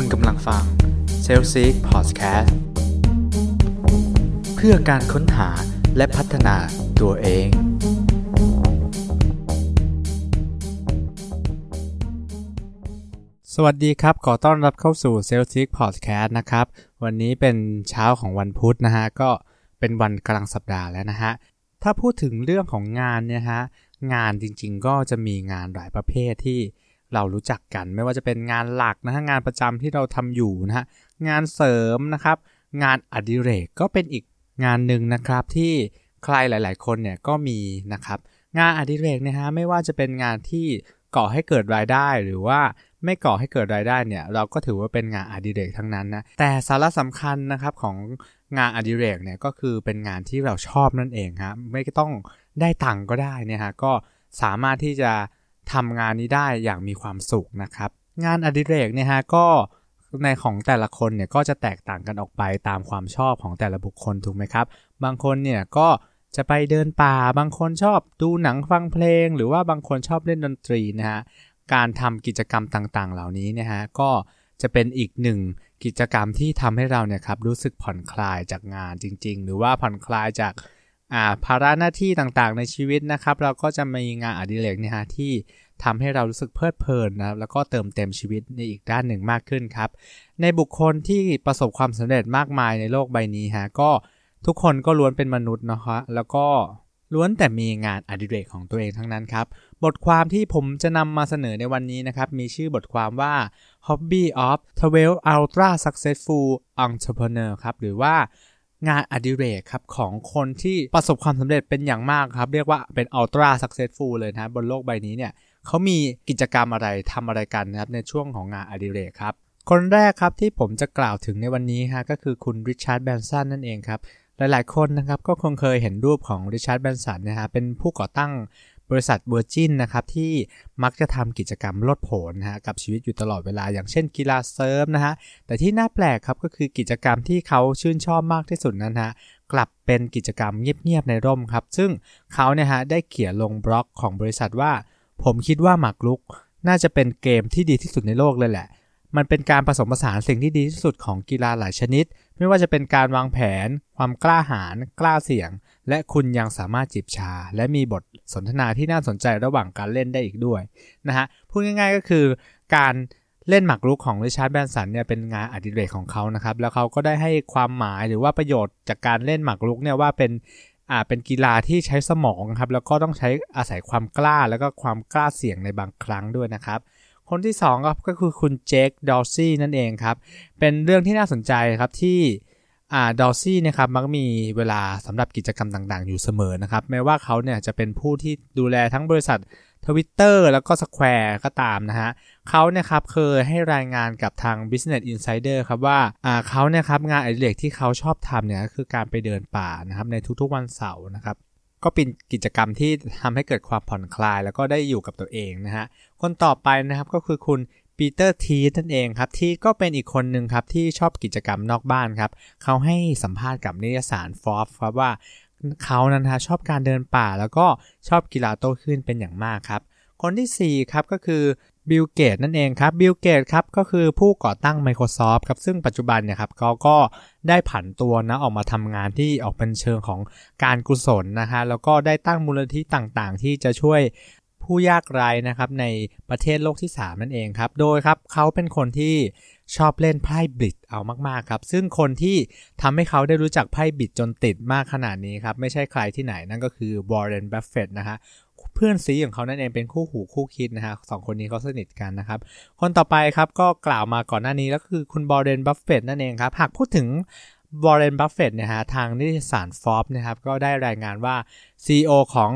คุณกำลังฟัง s a l s eek Podcast เพื่อการค้นหาและพัฒนาตัวเอง สวัสดีครับ ขอต้อนรับเข้าสู่ s a l s eek Podcast นะครับ วันนี้เป็นเช้าของวันพุธนะฮะ ก็เป็นวันกลางสัปดาห์แล้วนะฮะ ถ้าพูดถึงเรื่องของงานเนี่ยฮะ งานจริงๆก็จะมีงานหลายประเภทที่ เรารู้จักกันไม่ว่าจะเป็นงานหลักนะฮะงานประจำที่เราทำอยู่นะฮะงานเสริมนะครับ งานอดิเรกก็เป็นอีกงานหนึ่งนะครับที่ใครหลาย ๆ คนเนี่ยก็มีนะครับงานอดิเรกนะฮะไม่ว่าจะเป็นงานที่ก่อให้เกิดรายได้หรือว่าไม่ก่อให้เกิดรายได้เนี่ยเราก็ถือว่าเป็นงานอดิเรกทั้งนั้นนะแต่สาระสำคัญนะครับของงานอดิเรกเนี่ยก็คือเป็นงานที่เราชอบนั่นเองครับไม่ต้องได้ตังก็ได้เนี่ยฮะก็สามารถที่จะ ทำงานนี้ได้อย่างมีความสุขนะครับ งานอดิเรกเนี่ยฮะก็ในของแต่ละคนเนี่ยก็จะแตกต่างกันออกไปตามความชอบของแต่ละบุคคลถูกไหมครับ บางคนเนี่ยก็จะไปเดินป่า บางคนชอบดูหนังฟังเพลง หรือว่าบางคนชอบเล่นดนตรีนะฮะ การทำกิจกรรมต่างๆ เหล่านี้นะฮะก็จะเป็นอีกหนึ่งกิจกรรมที่ทำให้เราเนี่ยครับรู้สึกผ่อนคลายจากงานจริง ๆ หรือว่าผ่อนคลายจาก่าภาระหน้าที่ต่างๆในชีวิตนะครับ เราก็จะมีงานอดิเรกเนี่ยฮะที่ทำให้เรารู้สึกเพลิดเพลินนะครับแล้วก็เติมเต็มชีวิตในอีกด้านหนึ่งมากขึ้นครับ ในบุคคลที่ประสบความสำเร็จมากมายในโลกใบนี้ฮะก็ทุกคนก็ล้วนเป็นมนุษย์นะฮะแล้วก็ล้วนแต่มีงานอดิเรกของตัวเองทั้งนั้นครับ บทความที่ผมจะนำมาเสนอในวันนี้นะครับ มีชื่อบทความว่า Hobby of 12 Ultra Successful Entrepreneur ครับ หรือว่า งานอดิเรกครับของคนที่ประสบความสำเร็จเป็นอย่างมากครับ เรียกว่าเป็น Ultra Successful เลยนะบนโลกใบนี้เนี่ยเขามีกิจกรรมอะไรทำอะไรกันนะครับในช่วงของงานอดิเรกครับ คนแรกครับที่ผมจะกล่าวถึงในวันนี้ฮะก็คือคุณริชาร์ดแบรนสันนั่นเองครับหลายๆคนนะครับก็คงเคยเห็นรูปของริชาร์ดแบรนสันนะฮะเป็นผู้ก่อตั้ง บริษัท Virgin นะครับที่มักจะทำกิจกรรมโลดโผนนะฮะกับชีวิตอยู่ตลอดเวลาอย่างเช่นกีฬา surf นะฮะแต่ที่น่าแปลกครับก็คือกิจกรรมที่เขาชื่นชอบมากที่สุดนั้นฮะกลับเป็นกิจกรรมเงียบๆในร่มครับ ซึ่งเขาเนี่ยฮะได้เขียนลงบล็อกของบริษัทว่า ผมคิดว่าหมากรุกน่าจะเป็นเกมที่ดีที่สุดในโลกเลยแหละ มันเป็นการผสมผสานสิ่งที่ดีที่สุดของกีฬาหลายชนิด ไม่ว่าจะเป็นการวางแผน ความกล้าหาญกล้าเสี่ยง และคุณยังสามารถจิบชา และมีบทสนทนาที่น่าสนใจระหว่างการเล่นได้อีกด้วยนะฮะพูดง่ายๆก็คือการเล่นหมากรุกของริชาร์ดแบนสันเนี่ยเป็นงานอดิเรกของเขานะครับ แล้วเขาก็ได้ให้ความหมายหรือว่าประโยชน์จากการเล่นหมากรุกเนี่ยว่าเป็นอ่าเป็นกีฬาที่ใช้สมองครับแล้วก็ต้องใช้อาศัยความกล้าแล้วก็ความกล้าเสี่ยงในบางครั้งด้วยนะครับ คนที่2ครับก็คือคุณเจคดอลซี่นั่นเองครับ เป็นเรื่องที่น่าสนใจครับที่ดอลซี่นะครับมักมีเวลาสำหรับกิจกรรมต่างๆ อยู่เสมอนะครับแม้ว่าเขาเนี่ยจะเป็นผู้ที่ดูแลทั้งบริษัท Twitter แล้วก็ Square ก็ตามนะฮะเขาเนี่ยครับเคยให้รายงานกับทาง Business Insider ครับว่าอ่าเขาเนี่ยครับงานอดิเรกที่เขาชอบทำเนี่ยก็คือการไปเดินป่านะครับในทุกๆวันเสาร์นะครับ ก็เป็นกิจกรรมที่ทำให้เกิดความผ่อนคลาย แล้วก็ได้อยู่กับตัวเองนะฮะคนต่อไปนะครับก็คือคุณปีเตอร์ทีนั่นเองครับที่ก็เป็นอีกคนหนึ่งครับที่ชอบกิจกรรมนอกบ้านครับเขาให้สัมภาษณ์กับนิตยสารฟอร์ครับว่าเขานั้นฮะชอบการเดินป่าแล้วก็ชอบกีฬาโต้คลื่นเป็นอย่างมากครับ คนที่4ครับก็คือ บิลเกตส์นั่นเองครับบิลเกตส์ครับก็คือผู้ก่อตั้ง Microsoft ครับซึ่งปัจจุบันเนี่ยครับเขาก็ได้ผันตัวนะออกมาทำงานที่ออกเป็นเชิงของการกุศลนะฮะแล้วก็ได้ตั้งมูลนิธิต่างๆ ที่จะช่วยผู้ยากไร้นะครับในประเทศโลกที่ 3 นั่นเองครับโดยครับเขาเป็นคนที่ชอบเล่นไพ่บริดจ์เอามากๆครับ ซึ่งคนที่ทำให้เขาได้รู้จักไพ่บริดจ์จนติดมากขนาดนี้ครับ ไม่ใช่ใครที่ไหนนั่นก็คือวอร์เรนบัฟเฟตต์นะฮะ เพื่อนซีของเขานั่นเองเป็นคู่หูคู่คิดนะฮะสองคนนี้เขาสนิทกันนะครับ คนต่อไปครับก็กล่าวมาก่อนหน้านี้ก็คือคุณวอร์เรนบัฟเฟตต์นั่นเองครับ หากพูดถึงวอร์เรนบัฟเฟตต์เนี่ยฮะทางนิตยสารฟอบนะครับก็ได้รายงานว่า CEO ของ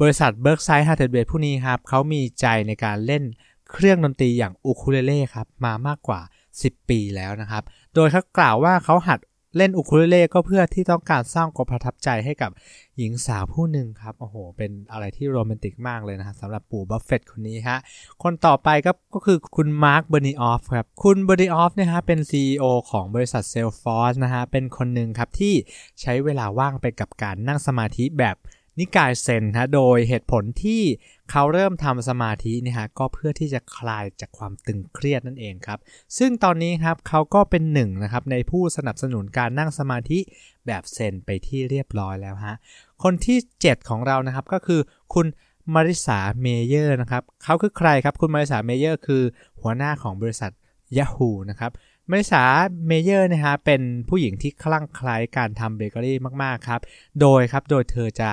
บริษัท Berkshire Hathaway ผู้นี้ครับเขามีใจในการเล่นเครื่องดนตรีอย่างอูคูเลเล่ครับมามากกว่า 10 ปีแล้วนะครับ โดยเขากล่าวว่าเขาหัด เล่นอุคูเลเล่ก็เพื่อที่ต้องการสร้างความประทับใจให้กับหญิงสาวผู้หนึ่งครับ โอ้โห เป็นอะไรที่โรแมนติกมากเลยนะสำหรับปู่บัฟเฟตต์คนนี้ฮะ คนต่อไปก็ก็คือคุณมาร์คเบอร์นีออฟครับ คุณเบอร์นีออฟเนี่ยฮะเป็น CEO ของบริษัท Salesforce นะฮะ เป็นคนหนึ่งครับที่ใช้เวลาว่างไปกับการนั่งสมาธิแบบ นิกายเซนฮะโดยเหตุผลที่เขาเริ่มทำสมาธินี่ฮะก็เพื่อที่จะคลายจากความตึงเครียดนั่นเองครับ ซึ่งตอนนี้ครับเขาก็เป็นหนึ่งนะครับในผู้สนับสนุนการนั่งสมาธิแบบเซนไปที่เรียบร้อยแล้วฮะคนที่ 7 ของเรานะครับก็คือคุณมาริสสาเมเยอร์นะครับเขาคือใครครับคุณมาริสสาเมเยอร์คือหัวหน้าของบริษัท Yahoo นะครับมาริสสาเมเยอร์นะฮะเป็นผู้หญิงที่คลั่งไคล้การทำเบเกอรี่มากๆครับ โดยครับโดยเธอจะ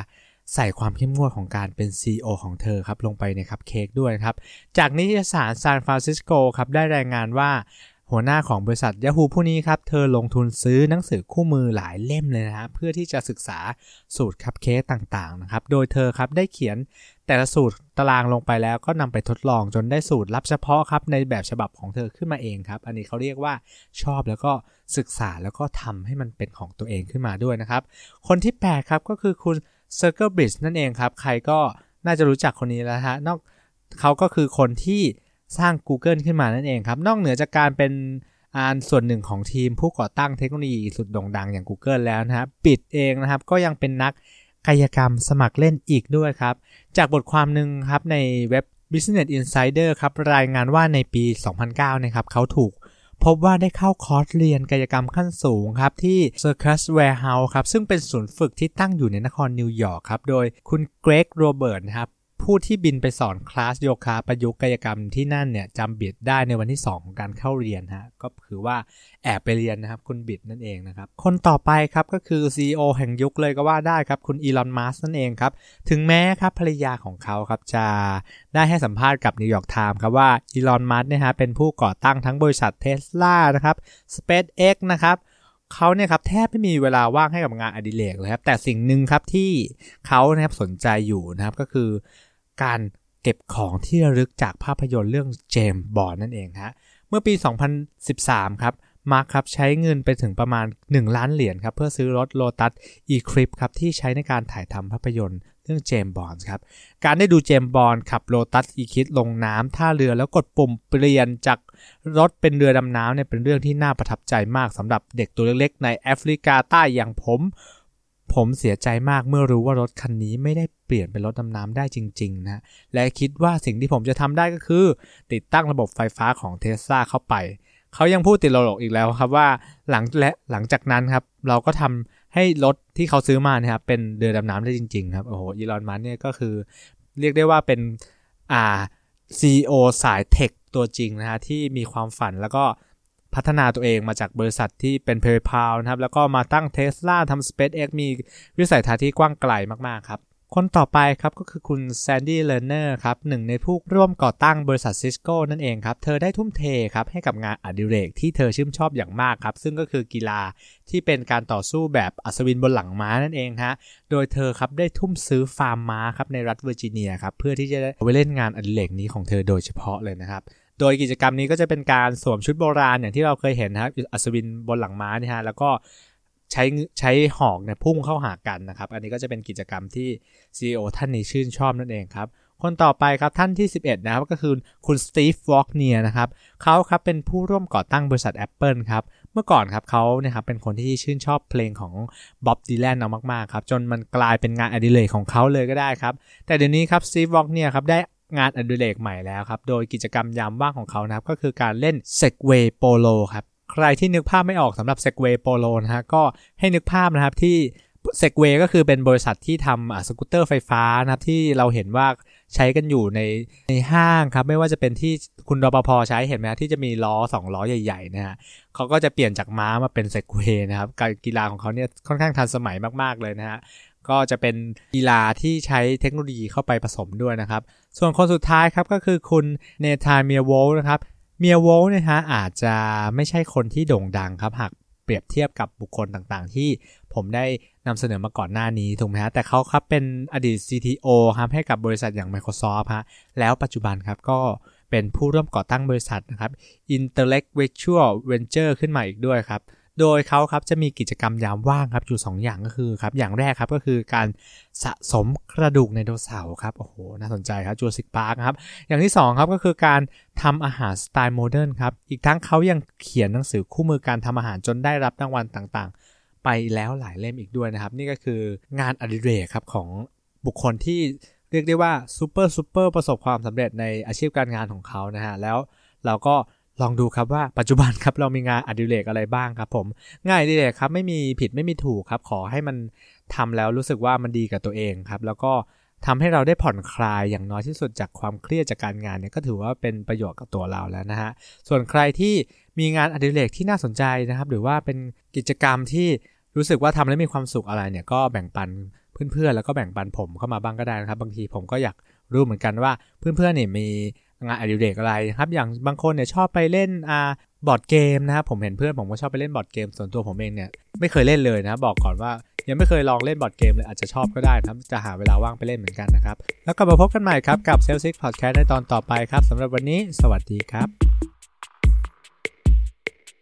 ใส่ความเข้มงวดของการเป็น CEO ของเธอครับลงไปในคัพเค้กด้วยครับ จากนิตยสารซานฟรานซิสโกครับได้รายงานว่าหัวหน้าของบริษัท Yahoo ผู้นี้ครับ เธอลงทุนซื้อหนังสือคู่มือหลายเล่มเลยนะฮะเพื่อที่จะศึกษาสูตรคัพเค้กต่างๆนะครับ โดยเธอครับได้เขียนแต่ละสูตรตารางลงไปแล้วก็นำไปทดลองจนได้สูตรลับเฉพาะครับในแบบฉบับของเธอขึ้นมาเองครับ อันนี้เขาเรียกว่าชอบแล้วก็ศึกษาแล้วก็ทำให้มันเป็นของตัวเองขึ้นมาด้วยนะครับ คนที่ 8 ครับก็คือคุณ Circle Bridge นั่นเองครับ ใครก็น่าจะรู้จักคนนี้แล้วฮะนอกเขาก็คือคนที่สร้าง Google ขึ้นมานั่นเองครับ นอกเหนือจากการเป็นอันส่วนหนึ่งของทีมผู้ก่อตั้งเทคโนโลยีสุดโด่งดังอย่าง Google แล้วนะครับปิดเองนะครับ ก็ยังเป็นนักกายกรรมสมัครเล่นอีกด้วยครับ จากบทความหนึ่งครับในเว็บ Business Insider ครับรายงานว่าในปี 2009นะครับเขาถูก พบว่าได้เข้าคอร์สเรียนกายกรรมขั้นสูงครับที่ Circus Warehouse ครับซึ่งเป็นศูนย์ฝึกที่ตั้งอยู่ในนครนิวยอร์กครับโดยคุณเกรกโรเบิร์ตครับ ผู้ที่บินไปสอนคลาสโยคะประยุกต์กายกรรมที่นั่นเนี่ยจำบรินได้ในวันที่ 2 ของการเข้าเรียนฮะก็คือว่าแอบไปเรียนนะครับ คุณบรินนั่นเองนะครับ คนต่อไปครับก็คือ CEO แห่งยุคเลยก็ว่าได้ครับ คุณอีลอนมัสก์นั่นเองครับ ถึงแม้ครับภรรยาของเขาครับจะได้ให้สัมภาษณ์กับ New York Times ครับว่าอีลอนมัสก์เนี่ยฮะเป็นผู้ก่อตั้งทั้งบริษัทเทสลานะครับ SpaceX นะครับเขาเนี่ยครับแทบไม่มีเวลาว่างให้กับงานอดิเรกเลยครับแต่สิ่งหนึ่งครับที่เขานะครับสนใจอยู่นะครับก็คือ การเก็บของที่ระลึกจากภาพยนตร์เรื่องเจมส์บอนด์นั่นเองฮะเมื่อปี 2013 ครับมัสก์ครับใช้เงินไปถึงประมาณ 1 ล้านเหรียญครับเพื่อซื้อรถโ o ตัสอีคริปครับที่ใช้ในการถ่ายทำภาพยนตร์เรื่องเจมส์บอนด์ครับการได้ดูเจมส์บอนด์ขับโ o ตัสอีคริปลงน้ำท่าเรือแล้วกดปุ่มเปลี่ยนจากรถเป็นเรือดำน้ำเนี่ยเป็นเรื่องที่น่าประทับใจมากสำหรับเด็กตัวเล็กๆในแอฟริกาใต้อย่างผม ผมเสียใจมากเมื่อรู้ว่ารถคันนี้ไม่ได้เปลี่ยนเป็นรถดำน้ำได้จริงๆนะและคิดว่าสิ่งที่ผมจะทำได้ก็คือ ติดตั้งระบบไฟฟ้าของเทสลาเข้าไป เขายังพูดติดตลกอีกแล้วครับว่าหลังและหลังจากนั้นครับ เราก็ททำให้รถที่เขาซื้อมาเนี่ยครับเป็นเรือดำน้ำได้จริงๆครับโอ้โหอีลอนมัสก์เนี่ยก็คือ เรียกได้ว่าเป็นอ่า CEO สาย tech ตัวจริงนะฮะที่มีความฝันแล้วก็ พัฒนาตัวเองมาจากบริษัทที่เป็น PayPal นะครับ แล้วก็มาตั้ง Tesla ทำ SpaceX มีวิสัยทัศน์ที่กว้างไกลมาก ๆ ครับ คนต่อไปครับก็คือคุณแซนดี้เลอร์เนอร์ครับหนึ่งในผู้ร่วมก่อตั้งบริษัท Cisco นั่นเองครับ เธอได้ทุ่มเทครับให้กับงานอดิเรกที่เธอชื่นชอบอย่างมากครับ ซึ่งก็คือกีฬาที่เป็นการต่อสู้แบบอัศวินบนหลังม้านั่นเองฮะ โดยเธอครับได้ทุ่มซื้อฟาร์มม้าครับในรัฐเวอร์จิเนียครับเพื่อที่จะไปเล่นงานอดิเรกนี้ของเธอโดยเฉพาะเลยนะครับ โดยกิจกรรมนี้ก็จะเป็นการสวมชุดโบราณอย่างที่เราเคยเห็นนะครับอัศวินบนหลังม้านี่ฮะแล้วก็ใช้ใช้หอกเนี่ยพุ่งเข้าหากันนะครับ อันนี้ก็จะเป็นกิจกรรมที่ CEO ท่านนี้ชื่นชอบนั่นเองครับคนต่อไปครับท่านที่ 11 นะครับก็คือคุณสตีฟวอซเนียกนะครับเขาครับเป็นผู้ร่วมก่อตั้งบริษัท Apple ครับเมื่อก่อนครับเขาเนี่ยครับเป็นคนที่ชื่นชอบเพลงของบ็อบดีแลนเอามาก ๆ ครับ จนมันกลายเป็นงานอดิเรกของเขาเลยก็ได้ครับ แต่เดี๋ยวนี้ครับสตีฟวอซเนียกครับได้ งานอดิเรกใหม่แล้วครับ โดยกิจกรรมยามว่างของเขานะครับ ก็คือการเล่น Segway Polo ครับ ใครที่นึกภาพไม่ออกสำหรับ Segway Polo นะฮะก็ให้นึกภาพนะครับที่ Segway ก็คือเป็นบริษัทที่ทำสกูตเตอร์ไฟฟ้านะครับที่เราเห็นว่าใช้กันอยู่ในในห้างครับ ไม่ว่าจะเป็นที่คุณรปภใช้เห็นไหมที่จะมีล้อ 2 ล้อใหญ่ๆนะฮะเขาก็จะเปลี่ยนจากม้ามาเป็นเซกเวนะครับการกีฬาของเขาเนี่ยค่อนข้างทันสมัยมากๆเลยนะฮะ ก็จะเป็นกีฬาที่ใช้เทคโนโลยีเข้าไปผสมด้วยนะครับ ส่วนคนสุดท้ายครับก็คือคุณเนธานเมียโวลนะครับ เมียโวลเนี่ยฮะอาจจะไม่ใช่คนที่โด่งดังครับ หากเปรียบเทียบกับบุคคลต่างๆ ที่ผมได้นำเสนอมาก่อนหน้านี้ถูกไหมฮะ แต่เขาครับเป็นอดีต CTO ครับให้กับบริษัทอย่าง Microsoft ฮะ แล้วปัจจุบันครับก็เป็นผู้ร่วมก่อตั้งบริษัทนะครับ Intellectual Ventures ขึ้นมาอีกด้วยครับ โดยเขาครับจะมีกิจกรรมยามว่างครับอยู่ 2 อย่างก็คือครับอย่างแรกครับก็คือการสะสมกระดูกไดโนเสาร์ครับโอ้โหน่าสนใจครับ Jurassic Park ครับอย่างที่2ครับก็คือการทำอาหารสไตล์ modern ครับอีกทั้งเขายังเขียนหนังสือคู่มือการทำอาหารจนได้รับรางวัลต่างๆ ไปแล้วหลายเล่มอีกด้วยนะครับ นี่ก็คืองานอดิเรกครับของบุคคลที่เรียกได้ว่าซูเปอร์ซูเปอร์ประสบความสำเร็จในอาชีพการงานของเขานะฮะแล้วเราก็ ลองดูครับว่าปัจจุบันครับเรามีงานอดิเรกอะไรบ้างครับผมงานอดิเรกครับไม่มีผิดไม่มีถูกครับ ขอให้มันทำแล้วรู้สึกว่ามันดีกับตัวเองครับ แล้วก็ทำให้เราได้ผ่อนคลายอย่างน้อยที่สุดจากความเครียดจากการงานเนี่ยก็ถือว่าเป็นประโยชน์กับตัวเราแล้วนะฮะส่วนใครที่มีงานอดิเรกที่น่าสนใจนะครับ หรือว่าเป็นกิจกรรมที่รู้สึกว่าทำแล้วมีความสุขอะไรเนี่ยก็แบ่งปันเพื่อนๆแล้วก็แบ่งปันผมเข้ามาบ้างก็ได้นะครับ บางทีผมก็อยากรู้เหมือนกันว่าเพื่อนๆเนี่ยมี งานอดิเรกอะไรครับ อย่างบางคนเนี่ยชอบไปเล่นอ่าบอร์ดเกมนะครับผมเห็นเพื่อนผมก็ชอบไปเล่นบอร์ดเกม ส่วนตัวผมเองเนี่ยไม่เคยเล่นเลยนะบอกก่อนว่ายังไม่เคยลองเล่นบอร์ดเกมเลยอาจจะชอบก็ได้ครับจะหาเวลาว่างไปเล่นเหมือนกันนะครับ แล้วก็มาพบกันใหม่ครับกับเซลซิกพอดแคสต์ในตอนต่อไปครับสำหรับวันนี้ สวัสดีครับ